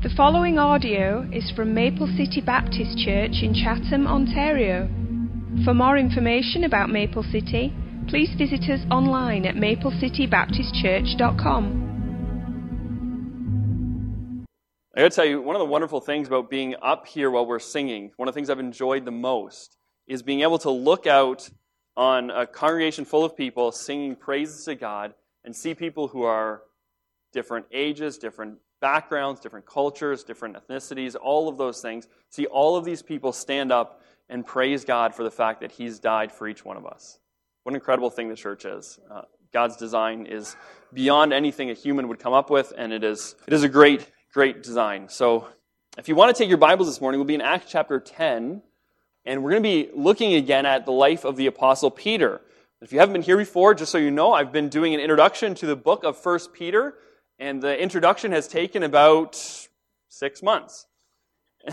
The following audio is from Maple City Baptist Church in Chatham, Ontario. For more information about Maple City, please visit us online at maplecitybaptistchurch.com. I gotta tell you, one of the wonderful things about being up here while we're singing, one of the things I've enjoyed the most, is being able to look out on a congregation full of people singing praises to God and see people who are different ages, different backgrounds, different cultures, different ethnicities, all of those things. See all of these people stand up and praise God for the fact that He's died for each one of us. What an incredible thing the church is. Uh, God's design is beyond anything a human would come up with, and it is, it is a great, great design. So, if you want to take your Bibles this morning, we'll be in Acts chapter 10, and we're going to be looking again at the life of the Apostle Peter. If you haven't been here before, just so you know, I've been doing an introduction to the book of First Peter. And the introduction has taken about six months.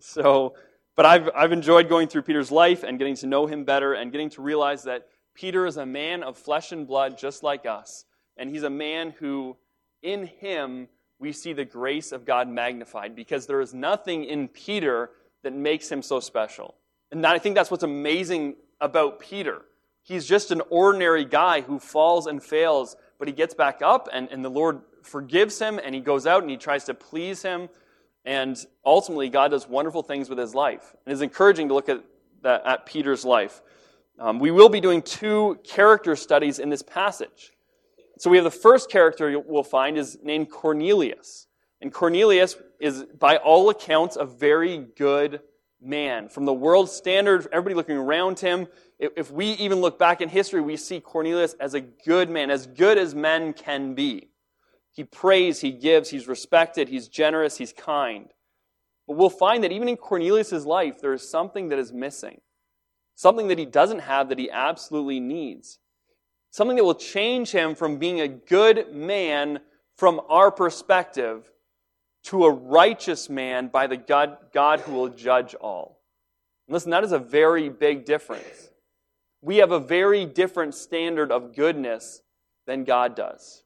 so, but I've, I've enjoyed going through Peter's life and getting to know him better and getting to realize that Peter is a man of flesh and blood just like us. And he's a man who, in him, we see the grace of God magnified because there is nothing in Peter that makes him so special. And I think that's what's amazing about Peter. He's just an ordinary guy who falls and fails but he gets back up and, and the Lord forgives him and he goes out and he tries to please him. And ultimately, God does wonderful things with his life. And it's encouraging to look at, that, at Peter's life. Um, we will be doing two character studies in this passage. So we have the first character we'll find is named Cornelius. And Cornelius is, by all accounts, a very good man. From the world standard, everybody looking around him, if we even look back in history, we see Cornelius as a good man, as good as men can be. He prays, he gives, he's respected, he's generous, he's kind. But we'll find that even in Cornelius' life, there is something that is missing. Something that he doesn't have that he absolutely needs. Something that will change him from being a good man from our perspective to a righteous man by the God, God who will judge all. listen, that is a very big difference we have a very different standard of goodness than God does.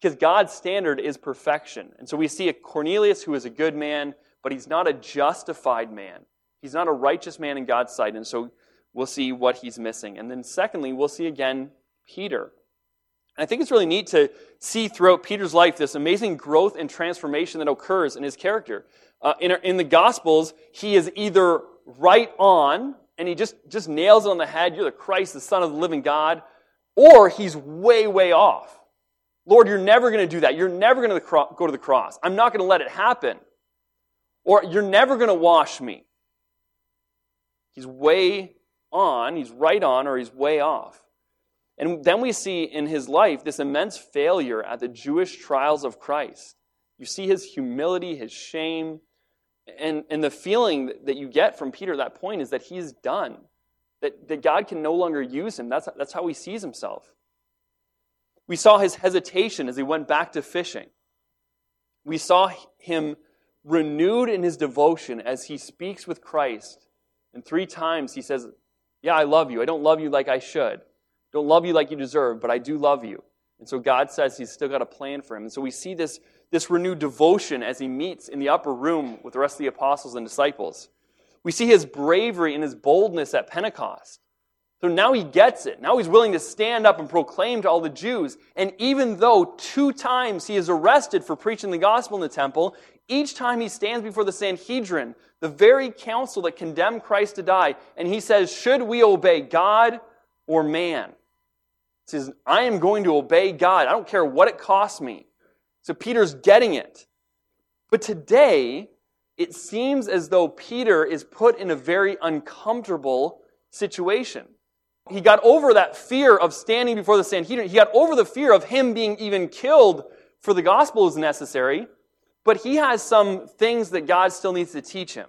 Because God's standard is perfection. And so we see a Cornelius who is a good man, but he's not a justified man. He's not a righteous man in God's sight. And so we'll see what he's missing. And then, secondly, we'll see again Peter. And I think it's really neat to see throughout Peter's life this amazing growth and transformation that occurs in his character. Uh, in, in the Gospels, he is either right on and he just, just nails it on the head. You're the Christ, the Son of the living God. Or he's way, way off. Lord, you're never going to do that. You're never going to go to the cross. I'm not going to let it happen. Or you're never going to wash me. He's way on, he's right on, or he's way off. And then we see in his life this immense failure at the Jewish trials of Christ. You see his humility, his shame, and, and the feeling that you get from Peter at that point is that he's done, that, that God can no longer use him. That's, that's how he sees himself. We saw his hesitation as he went back to fishing. We saw him renewed in his devotion as he speaks with Christ. And three times he says, Yeah, I love you. I don't love you like I should. Don't love you like you deserve, but I do love you. And so God says he's still got a plan for him. And so we see this this renewed devotion as he meets in the upper room with the rest of the apostles and disciples. We see his bravery and his boldness at Pentecost. So now he gets it. Now he's willing to stand up and proclaim to all the Jews. And even though two times he is arrested for preaching the gospel in the temple, each time he stands before the Sanhedrin, the very council that condemned Christ to die, and he says, Should we obey God or man? Says, I am going to obey God. I don't care what it costs me. So Peter's getting it. But today, it seems as though Peter is put in a very uncomfortable situation. He got over that fear of standing before the Sanhedrin. He got over the fear of him being even killed for the gospel is necessary. But he has some things that God still needs to teach him.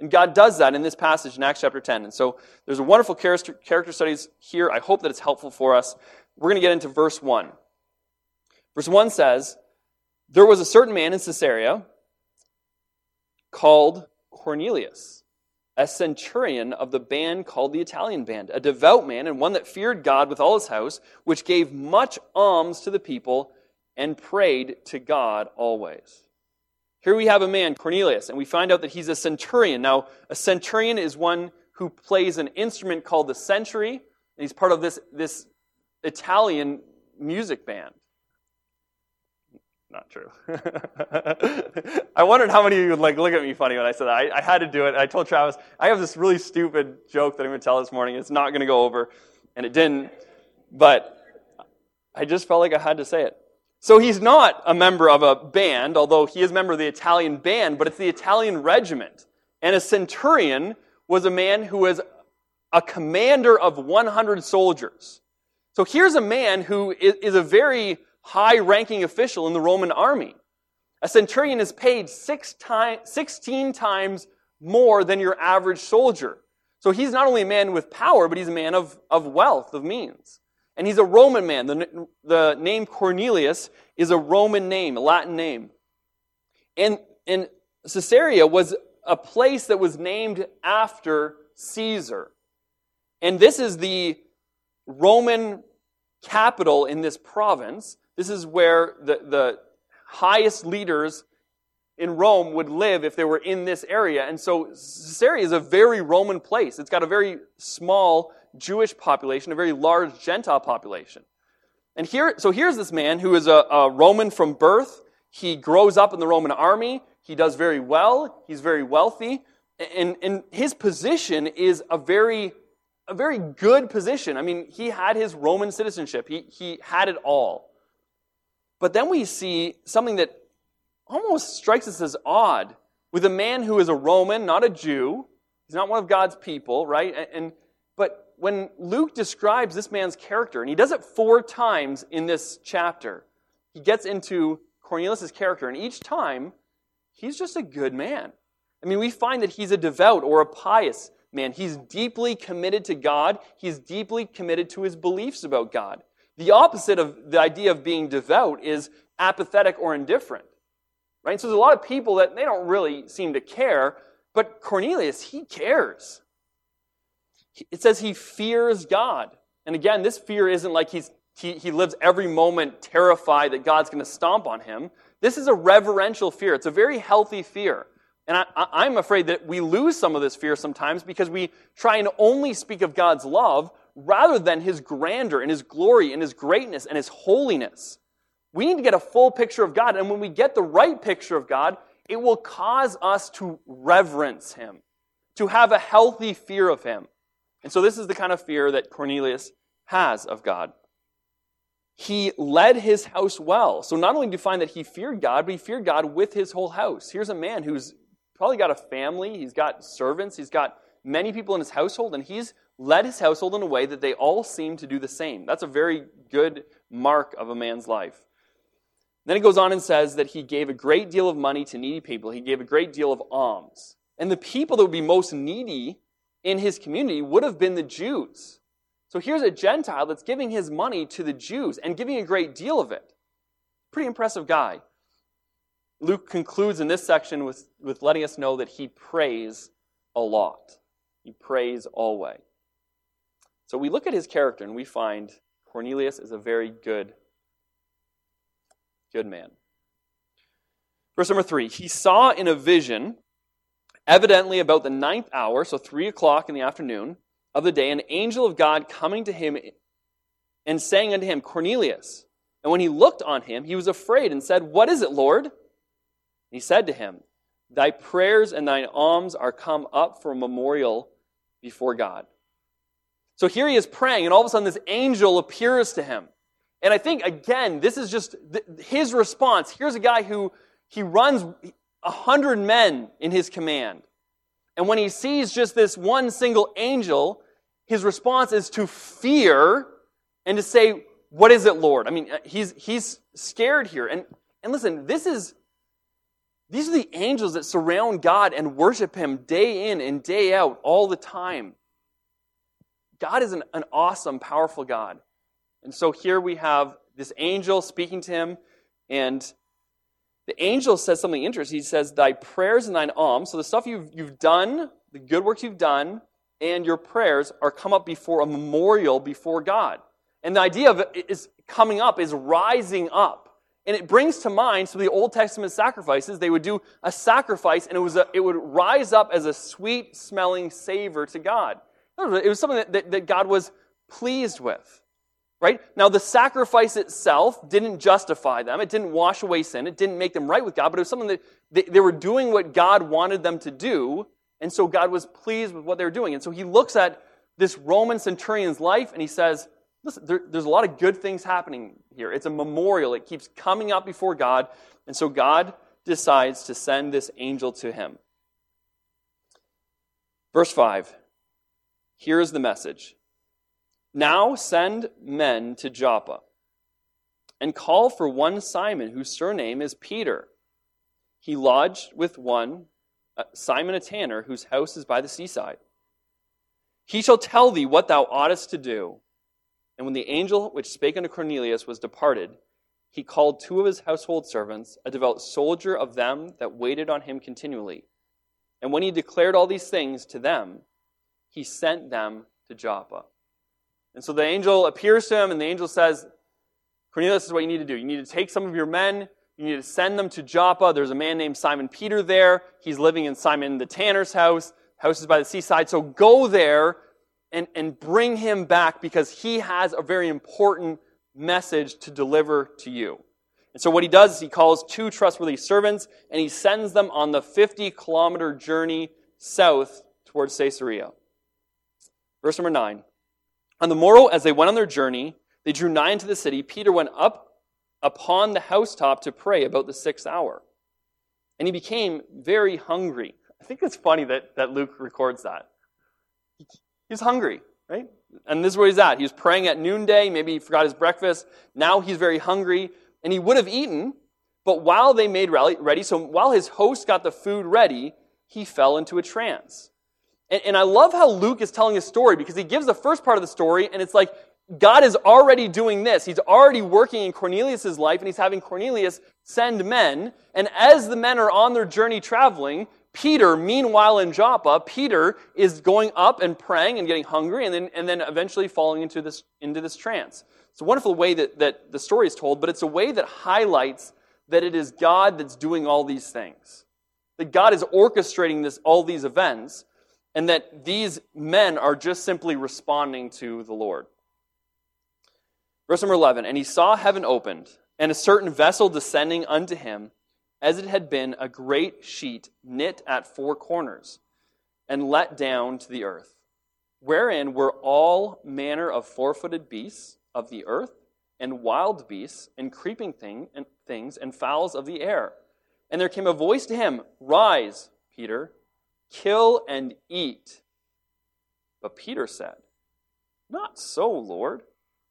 And God does that in this passage in Acts chapter 10. And so there's a wonderful character studies here. I hope that it's helpful for us. We're going to get into verse 1. Verse 1 says, there was a certain man in Caesarea called Cornelius, a centurion of the band called the Italian band, a devout man and one that feared God with all his house, which gave much alms to the people and prayed to God always. Here we have a man, Cornelius, and we find out that he's a centurion. Now, a centurion is one who plays an instrument called the century, and he's part of this, this Italian music band. Not true. I wondered how many of you would like look at me funny when I said that. I, I had to do it. I told Travis, I have this really stupid joke that I'm going to tell this morning. It's not going to go over, and it didn't. But I just felt like I had to say it. So he's not a member of a band, although he is a member of the Italian band, but it's the Italian regiment. And a centurion was a man who was a commander of 100 soldiers. So here's a man who is a very high ranking official in the Roman army. A centurion is paid six time, 16 times more than your average soldier. So he's not only a man with power, but he's a man of, of wealth, of means. And he's a Roman man. The, the name Cornelius is a Roman name, a Latin name. And, and Caesarea was a place that was named after Caesar. And this is the Roman capital in this province. This is where the, the highest leaders in Rome would live if they were in this area. And so Caesarea is a very Roman place. It's got a very small Jewish population, a very large Gentile population. And here, so here's this man who is a, a Roman from birth. He grows up in the Roman army. He does very well. He's very wealthy. And, and his position is a very, a very good position. I mean, he had his Roman citizenship. He, he had it all. But then we see something that almost strikes us as odd with a man who is a Roman, not a Jew. He's not one of God's people, right? And, when Luke describes this man's character, and he does it four times in this chapter, he gets into Cornelius' character, and each time, he's just a good man. I mean, we find that he's a devout or a pious man. He's deeply committed to God, he's deeply committed to his beliefs about God. The opposite of the idea of being devout is apathetic or indifferent. Right? So there's a lot of people that they don't really seem to care, but Cornelius, he cares. It says he fears God. And again, this fear isn't like he's, he, he lives every moment terrified that God's going to stomp on him. This is a reverential fear. It's a very healthy fear. And I, am afraid that we lose some of this fear sometimes because we try and only speak of God's love rather than his grandeur and his glory and his greatness and his holiness. We need to get a full picture of God. And when we get the right picture of God, it will cause us to reverence him, to have a healthy fear of him. And so this is the kind of fear that Cornelius has of God. He led his house well. So not only do you find that he feared God, but he feared God with his whole house. Here's a man who's probably got a family, he's got servants, he's got many people in his household, and he's led his household in a way that they all seem to do the same. That's a very good mark of a man's life. Then it goes on and says that he gave a great deal of money to needy people. He gave a great deal of alms. And the people that would be most needy in his community would have been the Jews. So here's a Gentile that's giving his money to the Jews and giving a great deal of it. Pretty impressive guy. Luke concludes in this section with, with letting us know that he prays a lot. He prays always. So we look at his character and we find Cornelius is a very good, good man. Verse number three, he saw in a vision Evidently, about the ninth hour, so three o'clock in the afternoon of the day, an angel of God coming to him and saying unto him, Cornelius. And when he looked on him, he was afraid and said, What is it, Lord? And he said to him, Thy prayers and thine alms are come up for memorial before God. So here he is praying, and all of a sudden this angel appears to him. And I think, again, this is just his response. Here's a guy who he runs, a hundred men in his command. And when he sees just this one single angel, his response is to fear and to say, What is it, Lord? I mean, uh, he's, he's scared here. And, and listen, this is, these are the angels that surround God and worship him day in and day out all the time. God is an, an awesome, powerful God. And so here we have this angel speaking to him, and the angel says something interesting. He says, Thy prayers and thine alms, so the stuff you've, you've done, the good works you've done, and your prayers are come up before a memorial before God. And the idea of it is coming up is rising up. And it brings to mind some of the Old Testament sacrifices. They would do a sacrifice, and it, was a, it would rise up as a sweet smelling savor to God. It was something that, that, that God was pleased with. Right? Now, the sacrifice itself didn't justify them. It didn't wash away sin. It didn't make them right with God, but it was something that they, they were doing what God wanted them to do, and so God was pleased with what they were doing. And so he looks at this Roman centurion's life and he says, Listen, there, there's a lot of good things happening here. It's a memorial, it keeps coming up before God. And so God decides to send this angel to him. Verse 5 Here is the message Now send men to Joppa and call for one Simon, whose surname is Peter. He lodged with one, uh, Simon a tanner, whose house is by the seaside. He shall tell thee what thou oughtest to do. And when the angel which spake unto Cornelius was departed, he called two of his household servants, a devout soldier of them that waited on him continually. And when he declared all these things to them, he sent them to Joppa. And so the angel appears to him, and the angel says, Cornelius, is what you need to do. You need to take some of your men, you need to send them to Joppa. There's a man named Simon Peter there. He's living in Simon the tanner's house. House is by the seaside. So go there and, and bring him back because he has a very important message to deliver to you. And so what he does is he calls two trustworthy servants and he sends them on the 50 kilometer journey south towards Caesarea. Verse number 9. On the morrow, as they went on their journey, they drew nigh into the city. Peter went up upon the housetop to pray about the sixth hour. And he became very hungry. I think it's funny that, that Luke records that. He's hungry, right? And this is where he's at. He was praying at noonday. Maybe he forgot his breakfast. Now he's very hungry. And he would have eaten, but while they made ready, so while his host got the food ready, he fell into a trance. And, and I love how Luke is telling his story because he gives the first part of the story, and it's like God is already doing this. He's already working in Cornelius' life, and he's having Cornelius send men. And as the men are on their journey traveling, Peter, meanwhile in Joppa, Peter is going up and praying and getting hungry and then, and then eventually falling into this, into this trance. It's a wonderful way that, that the story is told, but it's a way that highlights that it is God that's doing all these things. That God is orchestrating this, all these events, and that these men are just simply responding to the Lord. Verse number 11 And he saw heaven opened, and a certain vessel descending unto him as it had been a great sheet knit at four corners and let down to the earth, wherein were all manner of four footed beasts of the earth, and wild beasts, and creeping thing, and things, and fowls of the air. And there came a voice to him Rise, Peter, kill and eat. But Peter said, Not so, Lord,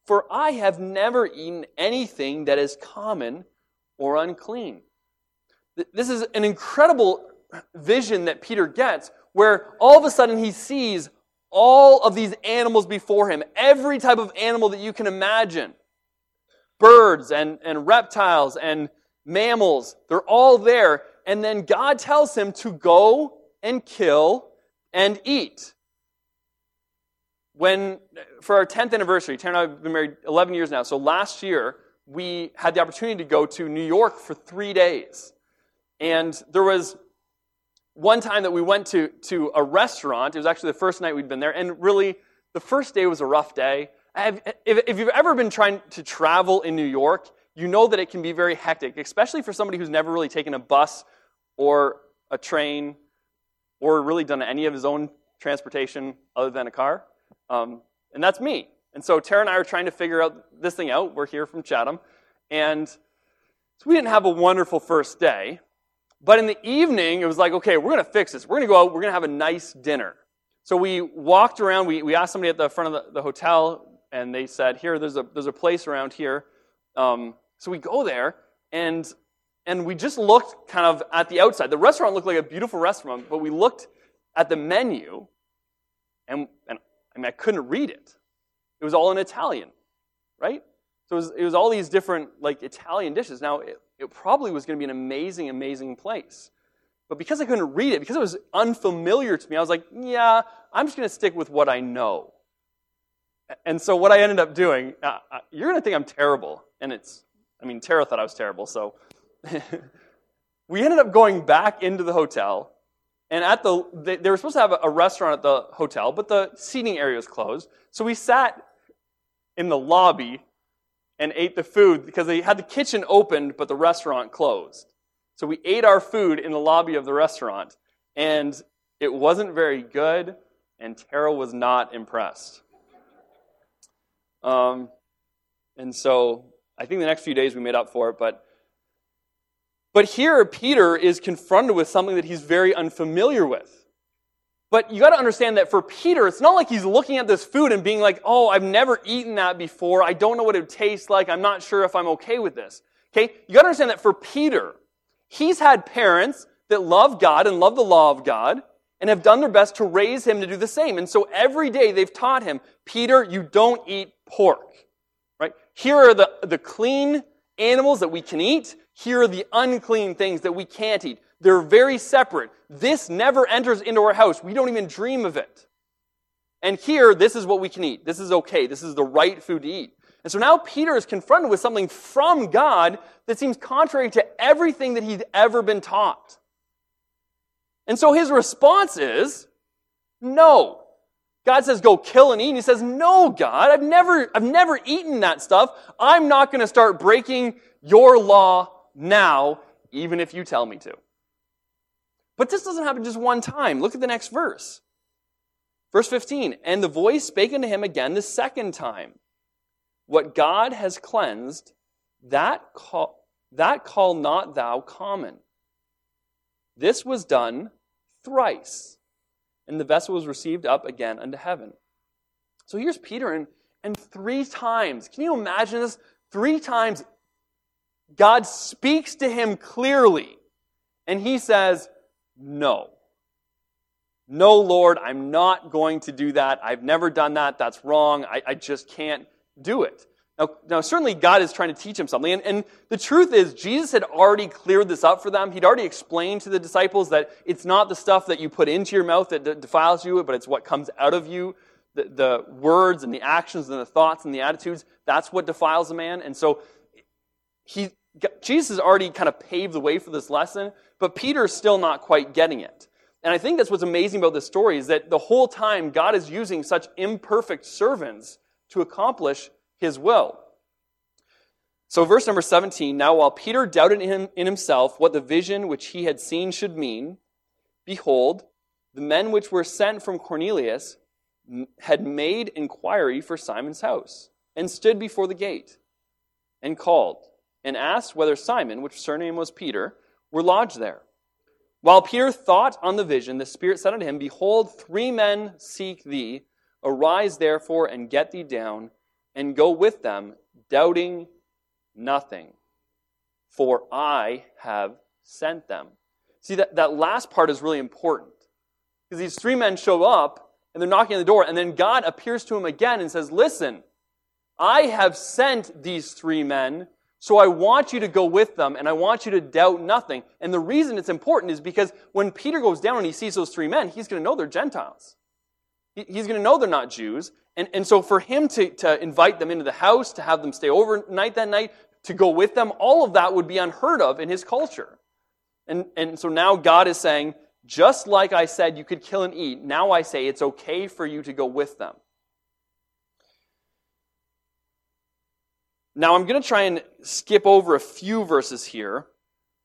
for I have never eaten anything that is common or unclean. This is an incredible vision that Peter gets where all of a sudden he sees all of these animals before him, every type of animal that you can imagine birds and, and reptiles and mammals, they're all there. And then God tells him to go and kill and eat. When, for our 10th anniversary, Tara and I have been married 11 years now, so last year we had the opportunity to go to New York for three days. And there was one time that we went to, to a restaurant. It was actually the first night we'd been there. And really, the first day was a rough day. Have, if, if you've ever been trying to travel in New York, you know that it can be very hectic, especially for somebody who's never really taken a bus or a train or really done any of his own transportation other than a car. Um, and that's me. And so Tara and I are trying to figure out this thing out. We're here from Chatham. And so we didn't have a wonderful first day. But in the evening, it was like, okay, we're going to fix this. We're going to go out. We're going to have a nice dinner. So we walked around. We, we asked somebody at the front of the, the hotel, and they said, here, there's a, there's a place around here. Um, so we go there, and, and we just looked kind of at the outside. The restaurant looked like a beautiful restaurant, but we looked at the menu, and, and I mean, I couldn't read it. It was all in Italian, right? So it was, it was all these different like Italian dishes. Now, it, it probably was going to be an amazing, amazing place. But because I couldn't read it, because it was unfamiliar to me, I was like, yeah, I'm just going to stick with what I know. And so what I ended up doing, uh, uh you're going to think I'm terrible, and it's I mean, Tara thought I was terrible, so we ended up going back into the hotel. And at the, they, they were supposed to have a, a restaurant at the hotel, but the seating area was closed. So we sat in the lobby and ate the food because they had the kitchen opened, but the restaurant closed. So we ate our food in the lobby of the restaurant, and it wasn't very good, and Tara was not impressed. Um, and so I think the next few days we made up for it, but but here Peter is confronted with something that he's very unfamiliar with. But you got to understand that for Peter, it's not like he's looking at this food and being like, "Oh, I've never eaten that before. I don't know what it tastes like. I'm not sure if I'm okay with this." Okay? You got to understand that for Peter, he's had parents that love God and love the law of God and have done their best to raise him to do the same. And so every day they've taught him, Peter, you don't eat pork. Right? Here are the, the clean animals that we can eat. Here are the unclean things that we can't eat. They're very separate. This never enters into our house. We don't even dream of it. And here, this is what we can eat. This is okay. This is the right food to eat. And so now Peter is confronted with something from God that seems contrary to everything that he'd ever been taught. And so his response is, no. God says, go kill and eat. And he says, no, God, I've never, I've never eaten that stuff. I'm not going to start breaking your law now, even if you tell me to. But this doesn't happen just one time. Look at the next verse. Verse 15. And the voice spake unto him again the second time. What God has cleansed, that call, that call not thou common. This was done thrice, and the vessel was received up again unto heaven. So here's Peter, and, and three times, can you imagine this? Three times, God speaks to him clearly, and he says, No. No, Lord, I'm not going to do that. I've never done that. That's wrong. I, I just can't do it. Now, now, certainly God is trying to teach him something. And, and the truth is, Jesus had already cleared this up for them. He'd already explained to the disciples that it's not the stuff that you put into your mouth that defiles you, but it's what comes out of you. The, the words and the actions and the thoughts and the attitudes, that's what defiles a man. And so he, Jesus already kind of paved the way for this lesson, but Peter's still not quite getting it. And I think that's what's amazing about this story is that the whole time God is using such imperfect servants to accomplish his will. So, verse number 17 Now, while Peter doubted in, in himself what the vision which he had seen should mean, behold, the men which were sent from Cornelius had made inquiry for Simon's house, and stood before the gate, and called, and asked whether Simon, which surname was Peter, were lodged there. While Peter thought on the vision, the Spirit said unto him, Behold, three men seek thee. Arise therefore and get thee down and go with them, doubting nothing, for I have sent them. See, that, that last part is really important. Because these three men show up and they're knocking on the door, and then God appears to him again and says, Listen, I have sent these three men, so I want you to go with them, and I want you to doubt nothing. And the reason it's important is because when Peter goes down and he sees those three men, he's going to know they're Gentiles. He's going to know they're not Jews. And, and so for him to, to invite them into the house, to have them stay overnight that night, to go with them, all of that would be unheard of in his culture. And, and so now God is saying, just like I said you could kill and eat, now I say it's okay for you to go with them. Now I'm going to try and skip over a few verses here,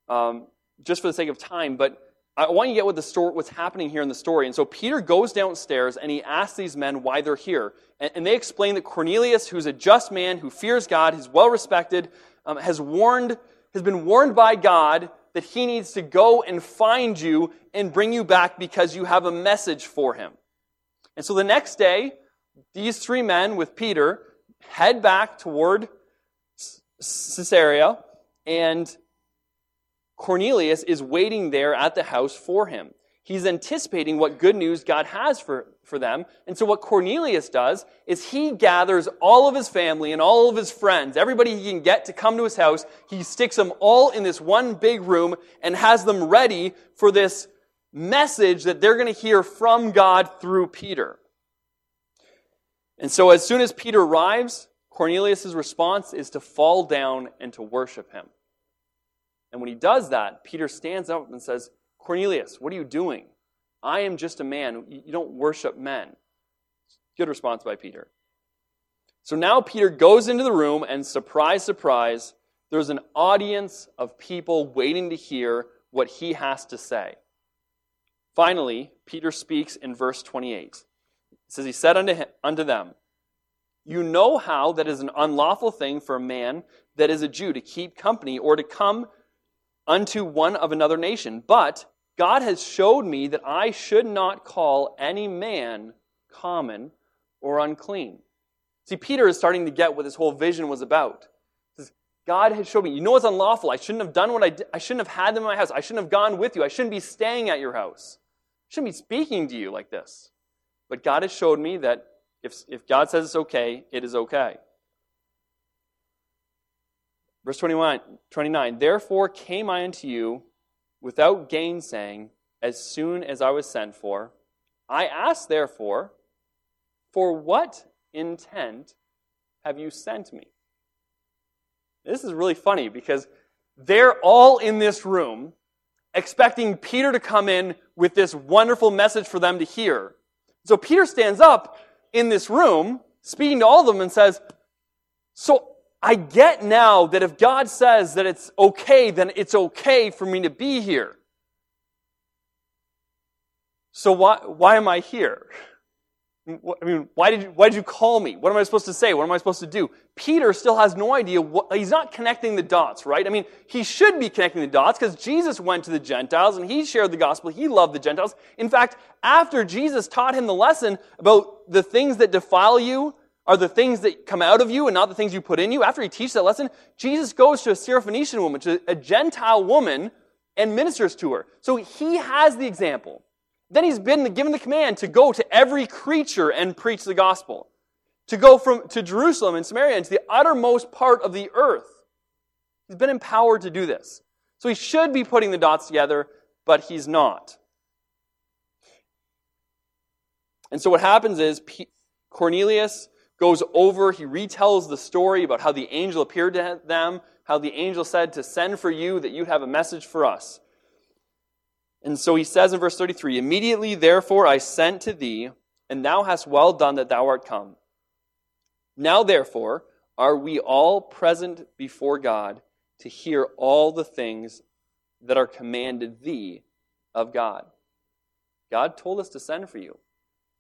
um, just for the sake of time, but I want you to get what the story, what's happening here in the story. And so Peter goes downstairs and he asks these men why they're here. And, and they explain that Cornelius, who's a just man, who fears God, who's well respected, um, has warned, has been warned by God that he needs to go and find you and bring you back because you have a message for him. And so the next day, these three men with Peter head back toward Caesarea and Cornelius is waiting there at the house for him. He's anticipating what good news God has for, for them. And so what Cornelius does is he gathers all of his family and all of his friends, everybody he can get to come to his house. He sticks them all in this one big room and has them ready for this message that they're going to hear from God through Peter. And so as soon as Peter arrives, Cornelius' response is to fall down and to worship him. And when he does that, Peter stands up and says, Cornelius, what are you doing? I am just a man. You don't worship men. Good response by Peter. So now Peter goes into the room, and surprise, surprise, there's an audience of people waiting to hear what he has to say. Finally, Peter speaks in verse 28. It says, He said unto, him, unto them, You know how that is an unlawful thing for a man that is a Jew to keep company or to come unto one of another nation. But God has showed me that I should not call any man common or unclean. See, Peter is starting to get what this whole vision was about. God has showed me, you know what's unlawful. I shouldn't have done what I did. I shouldn't have had them in my house. I shouldn't have gone with you. I shouldn't be staying at your house. I shouldn't be speaking to you like this. But God has showed me that if, if God says it's okay, it is okay. Verse 21, 29 Therefore came I unto you without gainsaying as soon as I was sent for. I ask, therefore, for what intent have you sent me? This is really funny because they're all in this room expecting Peter to come in with this wonderful message for them to hear. So Peter stands up in this room, speaking to all of them, and says, So I get now that if God says that it's okay, then it's okay for me to be here. So why, why am I here? I mean, why did, you, why did you call me? What am I supposed to say? What am I supposed to do? Peter still has no idea. What, he's not connecting the dots, right? I mean, he should be connecting the dots because Jesus went to the Gentiles and he shared the gospel. He loved the Gentiles. In fact, after Jesus taught him the lesson about the things that defile you are the things that come out of you and not the things you put in you, after he teaches that lesson, Jesus goes to a Syrophoenician woman, to a Gentile woman, and ministers to her. So he has the example. Then he's been given the command to go to every creature and preach the gospel. To go from to Jerusalem and Samaria and to the uttermost part of the earth. He's been empowered to do this. So he should be putting the dots together, but he's not. And so what happens is Cornelius goes over, he retells the story about how the angel appeared to them, how the angel said to send for you that you'd have a message for us. And so he says in verse 33 Immediately, therefore, I sent to thee, and thou hast well done that thou art come. Now, therefore, are we all present before God to hear all the things that are commanded thee of God. God told us to send for you,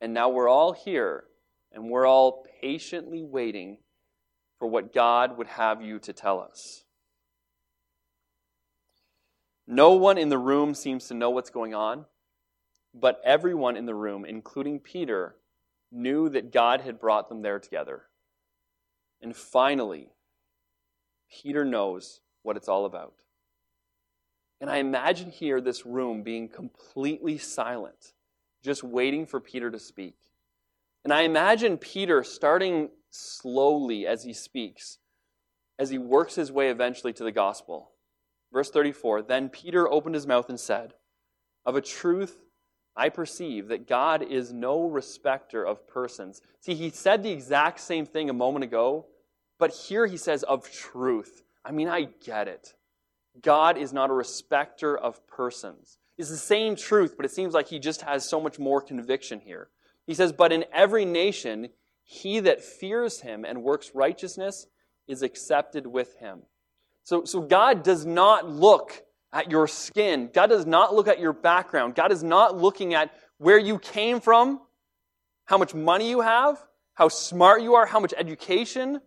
and now we're all here, and we're all patiently waiting for what God would have you to tell us. No one in the room seems to know what's going on, but everyone in the room, including Peter, knew that God had brought them there together. And finally, Peter knows what it's all about. And I imagine here this room being completely silent, just waiting for Peter to speak. And I imagine Peter starting slowly as he speaks, as he works his way eventually to the gospel. Verse 34 Then Peter opened his mouth and said, Of a truth, I perceive that God is no respecter of persons. See, he said the exact same thing a moment ago, but here he says, Of truth. I mean, I get it. God is not a respecter of persons. It's the same truth, but it seems like he just has so much more conviction here. He says, But in every nation, he that fears him and works righteousness is accepted with him. So, so God does not look at your skin. God does not look at your background. God is not looking at where you came from, how much money you have, how smart you are, how much education,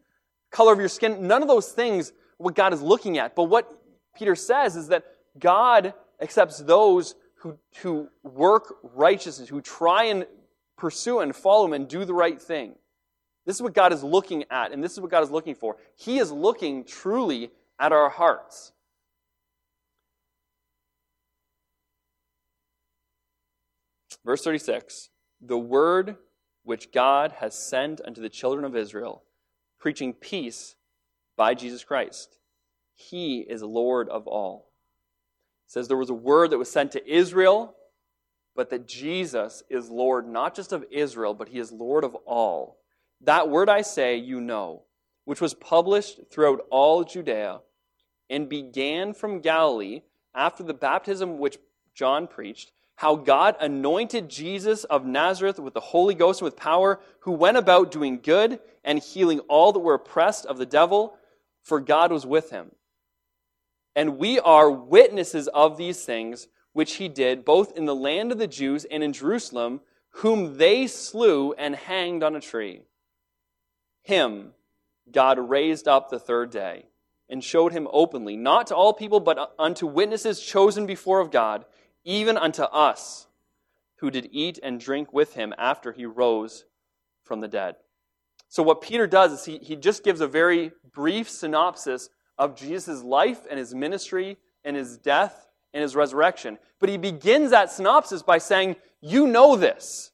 color of your skin. None of those things what God is looking at. But what Peter says is that God accepts those who, who work righteousness, who try and pursue and follow Him and do the right thing. This is what God is looking at, and this is what God is looking for. He is looking truly at our hearts. Verse 36 The word which God has sent unto the children of Israel, preaching peace by Jesus Christ. He is Lord of all. It says there was a word that was sent to Israel, but that Jesus is Lord not just of Israel, but he is Lord of all. That word I say, you know which was published throughout all Judea and began from Galilee after the baptism which John preached, how God anointed Jesus of Nazareth with the Holy Ghost and with power, who went about doing good and healing all that were oppressed of the devil, for God was with him. And we are witnesses of these things which he did, both in the land of the Jews and in Jerusalem, whom they slew and hanged on a tree. Him God raised up the third day and showed him openly, not to all people, but unto witnesses chosen before of God, even unto us, who did eat and drink with him after he rose from the dead. So, what Peter does is he, he just gives a very brief synopsis of Jesus' life and his ministry and his death and his resurrection. But he begins that synopsis by saying, You know this.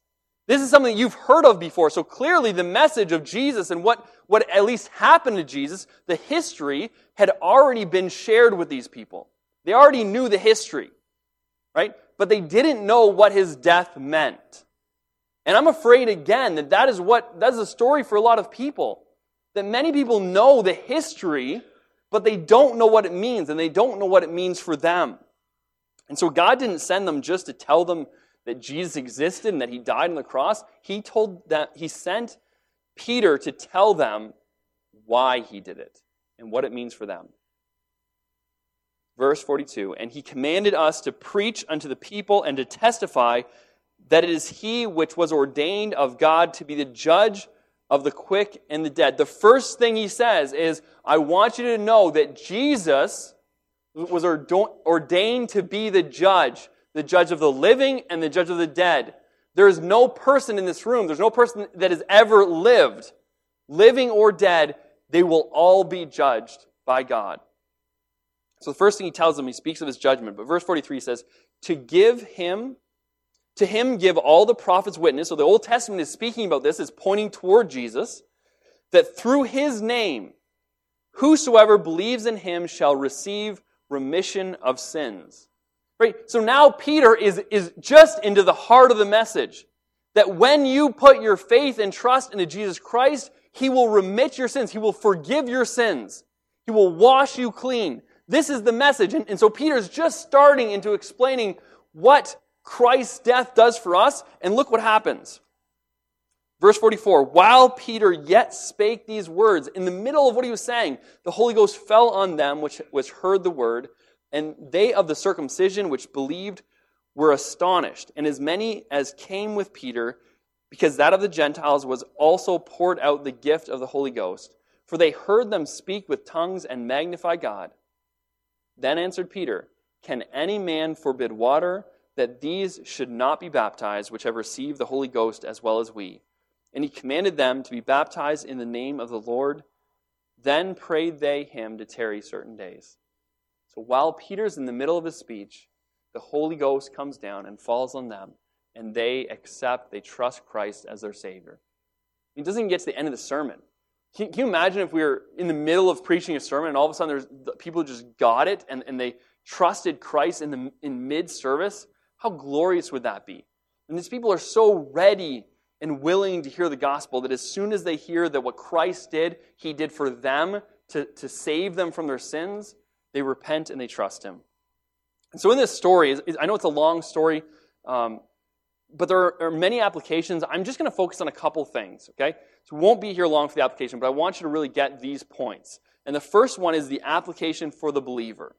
This is something you've heard of before. So clearly, the message of Jesus and what, what at least happened to Jesus, the history, had already been shared with these people. They already knew the history, right? But they didn't know what his death meant. And I'm afraid again that that is what, that's a story for a lot of people. That many people know the history, but they don't know what it means, and they don't know what it means for them. And so God didn't send them just to tell them that Jesus existed and that he died on the cross, he told that he sent Peter to tell them why he did it and what it means for them. Verse 42 And he commanded us to preach unto the people and to testify that it is he which was ordained of God to be the judge of the quick and the dead. The first thing he says is, I want you to know that Jesus was ordained to be the judge the judge of the living and the judge of the dead. There is no person in this room, there's no person that has ever lived, living or dead, they will all be judged by God. So the first thing he tells them, he speaks of his judgment. But verse 43 says, To give him, to him give all the prophets witness. So the Old Testament is speaking about this, is pointing toward Jesus, that through his name, whosoever believes in him shall receive remission of sins. Right? So now Peter is, is just into the heart of the message. That when you put your faith and trust into Jesus Christ, He will remit your sins. He will forgive your sins. He will wash you clean. This is the message. And, and so Peter's just starting into explaining what Christ's death does for us. And look what happens. Verse 44, while Peter yet spake these words, in the middle of what he was saying, the Holy Ghost fell on them which, which heard the word. And they of the circumcision which believed were astonished, and as many as came with Peter, because that of the Gentiles was also poured out the gift of the Holy Ghost. For they heard them speak with tongues and magnify God. Then answered Peter, Can any man forbid water that these should not be baptized, which have received the Holy Ghost as well as we? And he commanded them to be baptized in the name of the Lord. Then prayed they him to tarry certain days. So while Peter's in the middle of his speech, the Holy Ghost comes down and falls on them, and they accept, they trust Christ as their Savior. He doesn't get to the end of the sermon. Can, you imagine if we were in the middle of preaching a sermon and all of a sudden there's people just got it and, and they trusted Christ in, the, in mid service? How glorious would that be? And these people are so ready and willing to hear the gospel that as soon as they hear that what Christ did, He did for them to, to save them from their sins, they repent and they trust him. And so in this story, I know it's a long story, um, but there are many applications. I'm just going to focus on a couple things, okay? So we won't be here long for the application, but I want you to really get these points. And the first one is the application for the believer.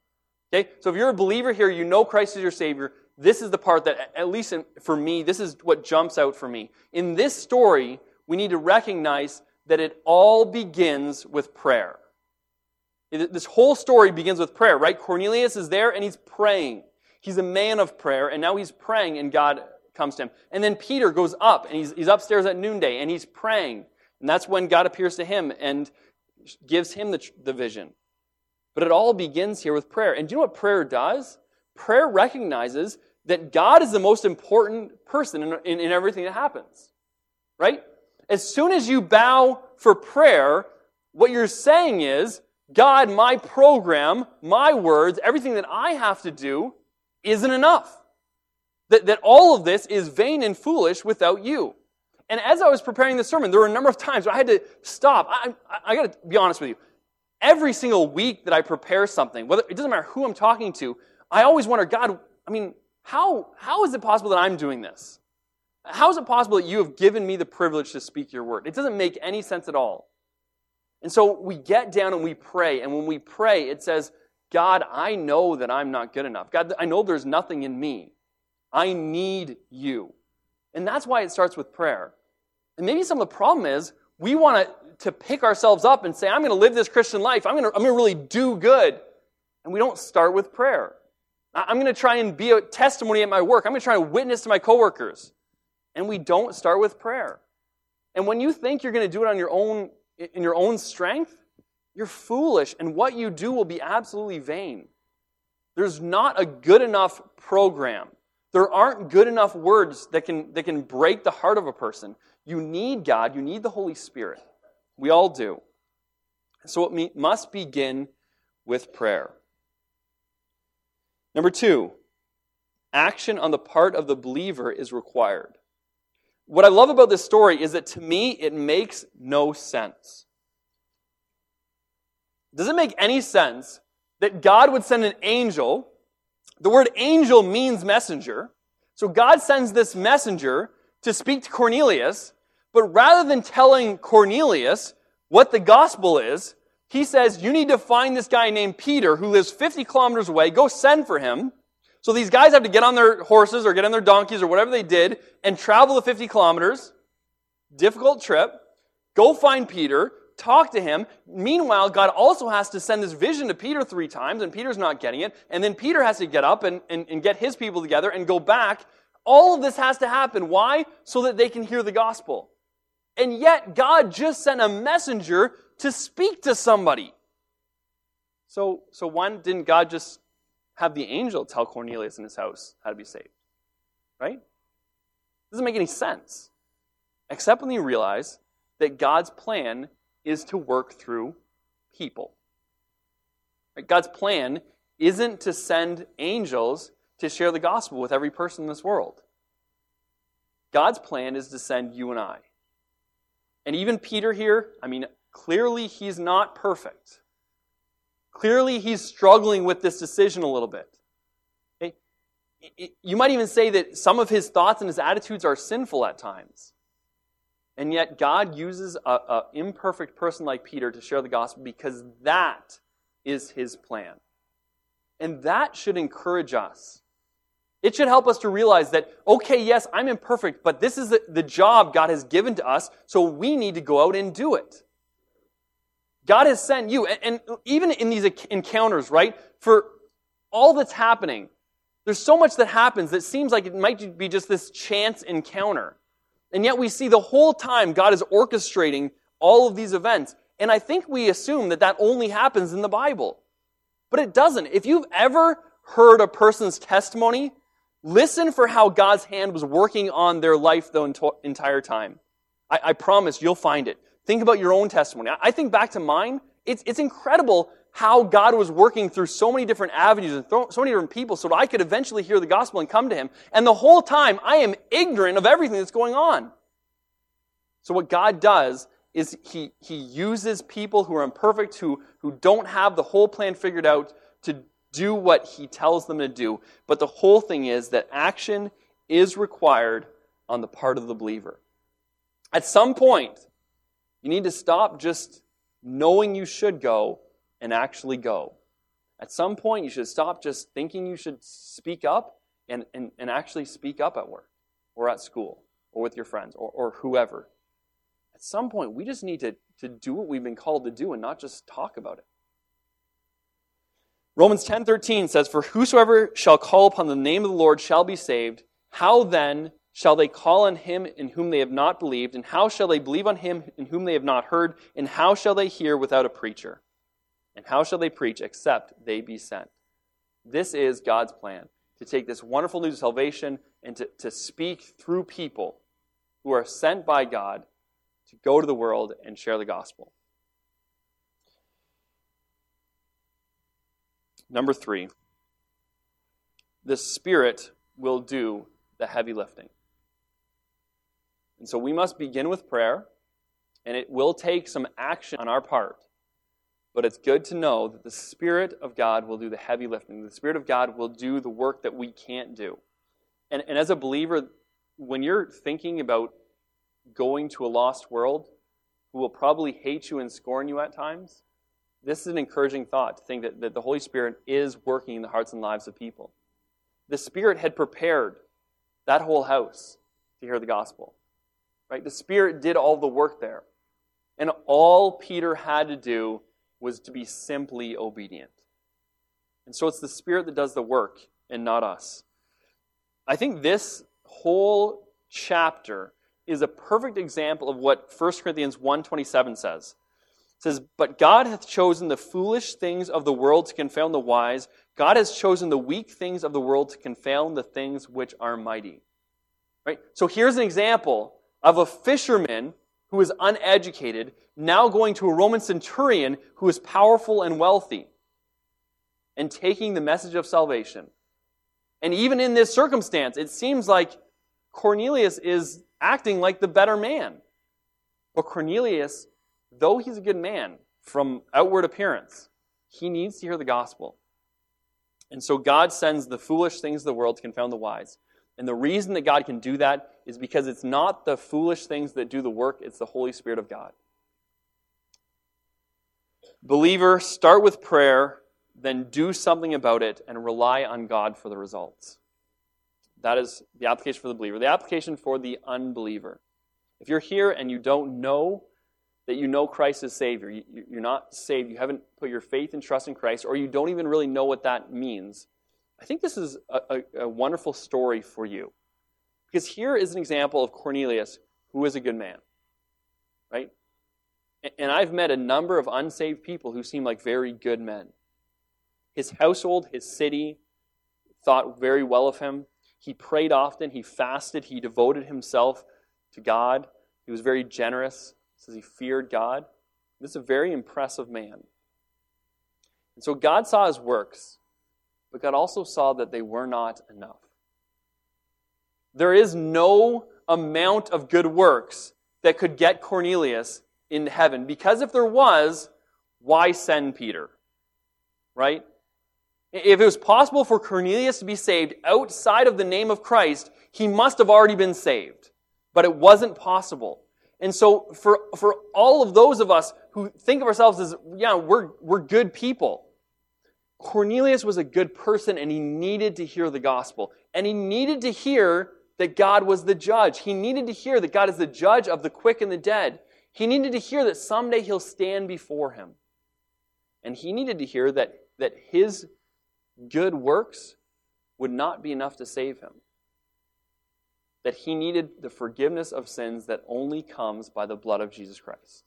Okay? So if you're a believer here, you know Christ is your Savior, this is the part that, at least for me, this is what jumps out for me. In this story, we need to recognize that it all begins with prayer. This whole story begins with prayer, right? Cornelius is there and he's praying. He's a man of prayer, and now he's praying, and God comes to him. And then Peter goes up, and he's, he's upstairs at noonday, and he's praying. And that's when God appears to him and gives him the, the vision. But it all begins here with prayer. And do you know what prayer does? Prayer recognizes that God is the most important person in, in, in everything that happens. Right? As soon as you bow for prayer, what you're saying is, God, my program, my words, everything that I have to do isn't enough. That, that all of this is vain and foolish without you. And as I was preparing this sermon, there were a number of times where I had to stop. I, I, I got to be honest with you. Every single week that I prepare something, whether it doesn't matter who I'm talking to, I always wonder, God, I mean, how, how is it possible that I'm doing this? How is it possible that you have given me the privilege to speak your word? It doesn't make any sense at all. And so we get down and we pray. And when we pray, it says, God, I know that I'm not good enough. God, I know there's nothing in me. I need you. And that's why it starts with prayer. And maybe some of the problem is we want to, pick ourselves up and say, I'm going to live this Christian life. I'm going to, I'm to really do good. And we don't start with prayer. I'm going to try and be a testimony at my work. I'm going to try and witness to my coworkers. And we don't start with prayer. And when you think you're going to do it on your own, in your own strength, you're foolish. And what you do will be absolutely vain. There's not a good enough program there aren't good enough words that can, that can break the heart of a person. You need God, you need the Holy Spirit. We all do. So it must begin with prayer. Number two, action on the part of the believer is required. What I love about this story is that to me, it makes no sense. Does it make any sense that God would send an angel the word angel means messenger. So God sends this messenger to speak to Cornelius, but rather than telling Cornelius what the gospel is, he says, You need to find this guy named Peter who lives 50 kilometers away. Go send for him. So these guys have to get on their horses or get on their donkeys or whatever they did and travel the 50 kilometers. Difficult trip. Go find Peter talk to him. Meanwhile, God also has to send this vision to Peter three times, and Peter's not getting it. And then Peter has to get up and, and, and get his people together and go back. All of this has to happen. Why? So that they can hear the gospel. And yet, God just sent a messenger to speak to somebody. So, so why didn't God just have the angel tell Cornelius in his house how to be saved? Right? It Doesn't make any sense. Except when you realize that God's plan is to work through people. God's plan isn't to send angels to share the gospel with every person in this world. God's plan is to send you and I. And even Peter here, I mean, clearly he's not perfect. Clearly he's struggling with this decision a little bit. You might even say that some of his thoughts and his attitudes are sinful at times. And yet, God uses an imperfect person like Peter to share the gospel because that is his plan. And that should encourage us. It should help us to realize that, okay, yes, I'm imperfect, but this is the, the job God has given to us, so we need to go out and do it. God has sent you, and, and even in these encounters, right, for all that's happening, there's so much that happens that seems like it might be just this chance encounter. And yet we see the whole time God is orchestrating all of these events. And I think we assume that that only happens in the Bible. But it doesn't. If you've ever heard a person's testimony, listen for how God's hand was working on their life the entire time. I, I promise you'll find it. Think about your own testimony. I think back to mine. It's, it's incredible how God was working through so many different avenues and so many different people so that I could eventually hear the gospel and come to Him. And the whole time, I am ignorant of everything that's going on. So what God does is He, he uses people who are imperfect, who, who don't have the whole plan figured out to do what He tells them to do. But the whole thing is that action is required on the part of the believer. At some point, you need to stop just knowing you should go and actually go. At some point, you should stop just thinking you should speak up and, and, and actually speak up at work or at school or with your friends or, or whoever. At some point, we just need to, to do what we've been called to do and not just talk about it. Romans 10:13 says, "For whosoever shall call upon the name of the Lord shall be saved. How then shall they call on him in whom they have not believed? And how shall they believe on him in whom they have not heard? And how shall they hear without a preacher?" And how shall they preach except they be sent? This is God's plan to take this wonderful news of salvation and to, to speak through people who are sent by God to go to the world and share the gospel. Number three, the Spirit will do the heavy lifting. And so we must begin with prayer, and it will take some action on our part. But it's good to know that the Spirit of God will do the heavy lifting. The Spirit of God will do the work that we can't do. And, and as a believer, when you're thinking about going to a lost world who will probably hate you and scorn you at times, this is an encouraging thought to think that, that the Holy Spirit is working in the hearts and lives of people. The Spirit had prepared that whole house to hear the gospel. Right? The Spirit did all the work there. And all Peter had to do was to be simply obedient. And so it's the Spirit that does the work and not us. I think this whole chapter is a perfect example of what 1 Corinthians 1:27 says. It says, "But God hath chosen the foolish things of the world to confound the wise. God has chosen the weak things of the world to confound the things which are mighty." Right? So here's an example of a fisherman who is uneducated now going to a Roman centurion who is powerful and wealthy and taking the message of salvation. And even in this circumstance, it seems like Cornelius is acting like the better man. But Cornelius, though he's a good man from outward appearance, he needs to hear the gospel. And so God sends the foolish things of the world to confound the wise. And the reason that God can do that is because it's not the foolish things that do the work, it's the Holy Spirit of God. Believer, start with prayer, then do something about it and rely on God for the results. That is the application for the believer. The application for the unbeliever. If you're here and you don't know that you know Christ as Savior, you're not saved, you haven't put your faith and trust in Christ, or you don't even really know what that means, I think this is a, a, a wonderful story for you. Because here is an example of Cornelius, who is a good man. Right? And I've met a number of unsaved people who seem like very good men. His household, his city, thought very well of him. He prayed often, he fasted, he devoted himself to God. He was very generous, says he feared God. This is a very impressive man. And so God saw his works, but God also saw that they were not enough. There is no amount of good works that could get Cornelius into heaven. Because if there was, why send Peter? Right? If it was possible for Cornelius to be saved outside of the name of Christ, he must have already been saved. But it wasn't possible. And so for, for all of those of us who think of ourselves as, yeah, we're, we're good people, Cornelius was a good person and he needed to hear the gospel. And he needed to hear that God was the judge. He needed to hear that God is the judge of the quick and the dead. He needed to hear that someday he'll stand before him. And he needed to hear that, that his good works would not be enough to save him. That he needed the forgiveness of sins that only comes by the blood of Jesus Christ.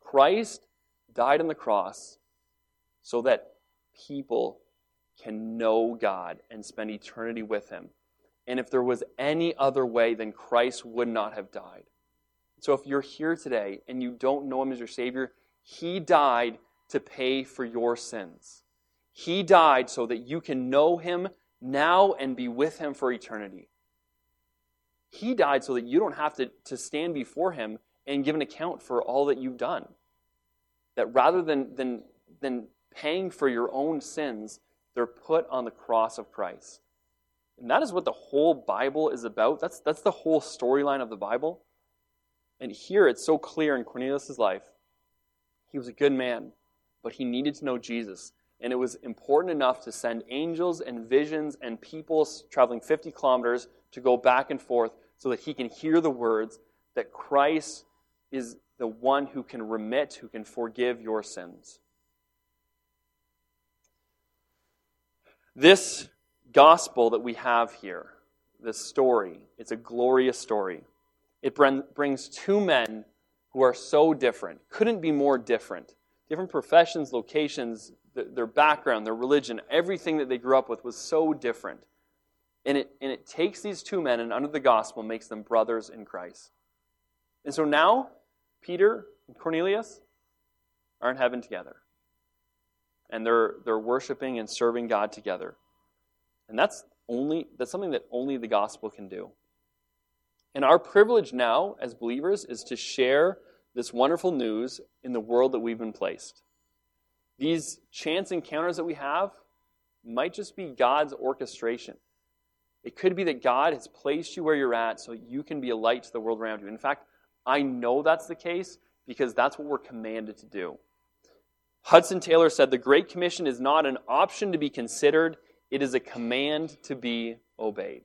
Christ died on the cross so that people can know God and spend eternity with him. And if there was any other way, then Christ would not have died. So if you're here today and you don't know him as your Savior, he died to pay for your sins. He died so that you can know him now and be with him for eternity. He died so that you don't have to, to stand before him and give an account for all that you've done. That rather than, than, than paying for your own sins, they're put on the cross of Christ. And that is what the whole Bible is about. That's, that's the whole storyline of the Bible. And here it's so clear in Cornelius' life. He was a good man, but he needed to know Jesus and it was important enough to send angels and visions and people traveling 50 kilometers to go back and forth so that he can hear the words that Christ is the one who can remit, who can forgive your sins. This gospel that we have here, this story, it's a glorious story. It brings two men who are so different, couldn't be more different. Different professions, locations, their background, their religion, everything that they grew up with was so different. And it, and it takes these two men and under the gospel makes them brothers in Christ. And so now, Peter and Cornelius are in heaven together. And they're, they're worshiping and serving God together. And that's only that's something that only the gospel can do. And our privilege now as believers is to share this wonderful news in the world that we've been placed. These chance encounters that we have might just be God's orchestration. It could be that God has placed you where you're at so you can be a light to the world around you. In fact, I know that's the case because that's what we're commanded to do. Hudson Taylor said the Great Commission is not an option to be considered, it is a command to be obeyed.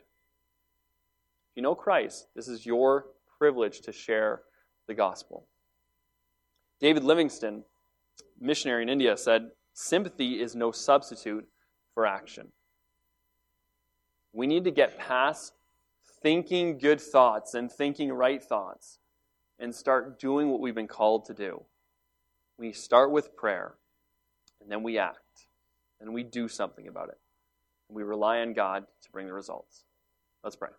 If you know Christ, this is your privilege to share the gospel. David Livingstone, missionary in India, said, Sympathy is no substitute for action. We need to get past thinking good thoughts and thinking right thoughts and start doing what we've been called to do. We start with prayer, and then we act, and we do something about it. And we rely on God to bring the results. Let's pray.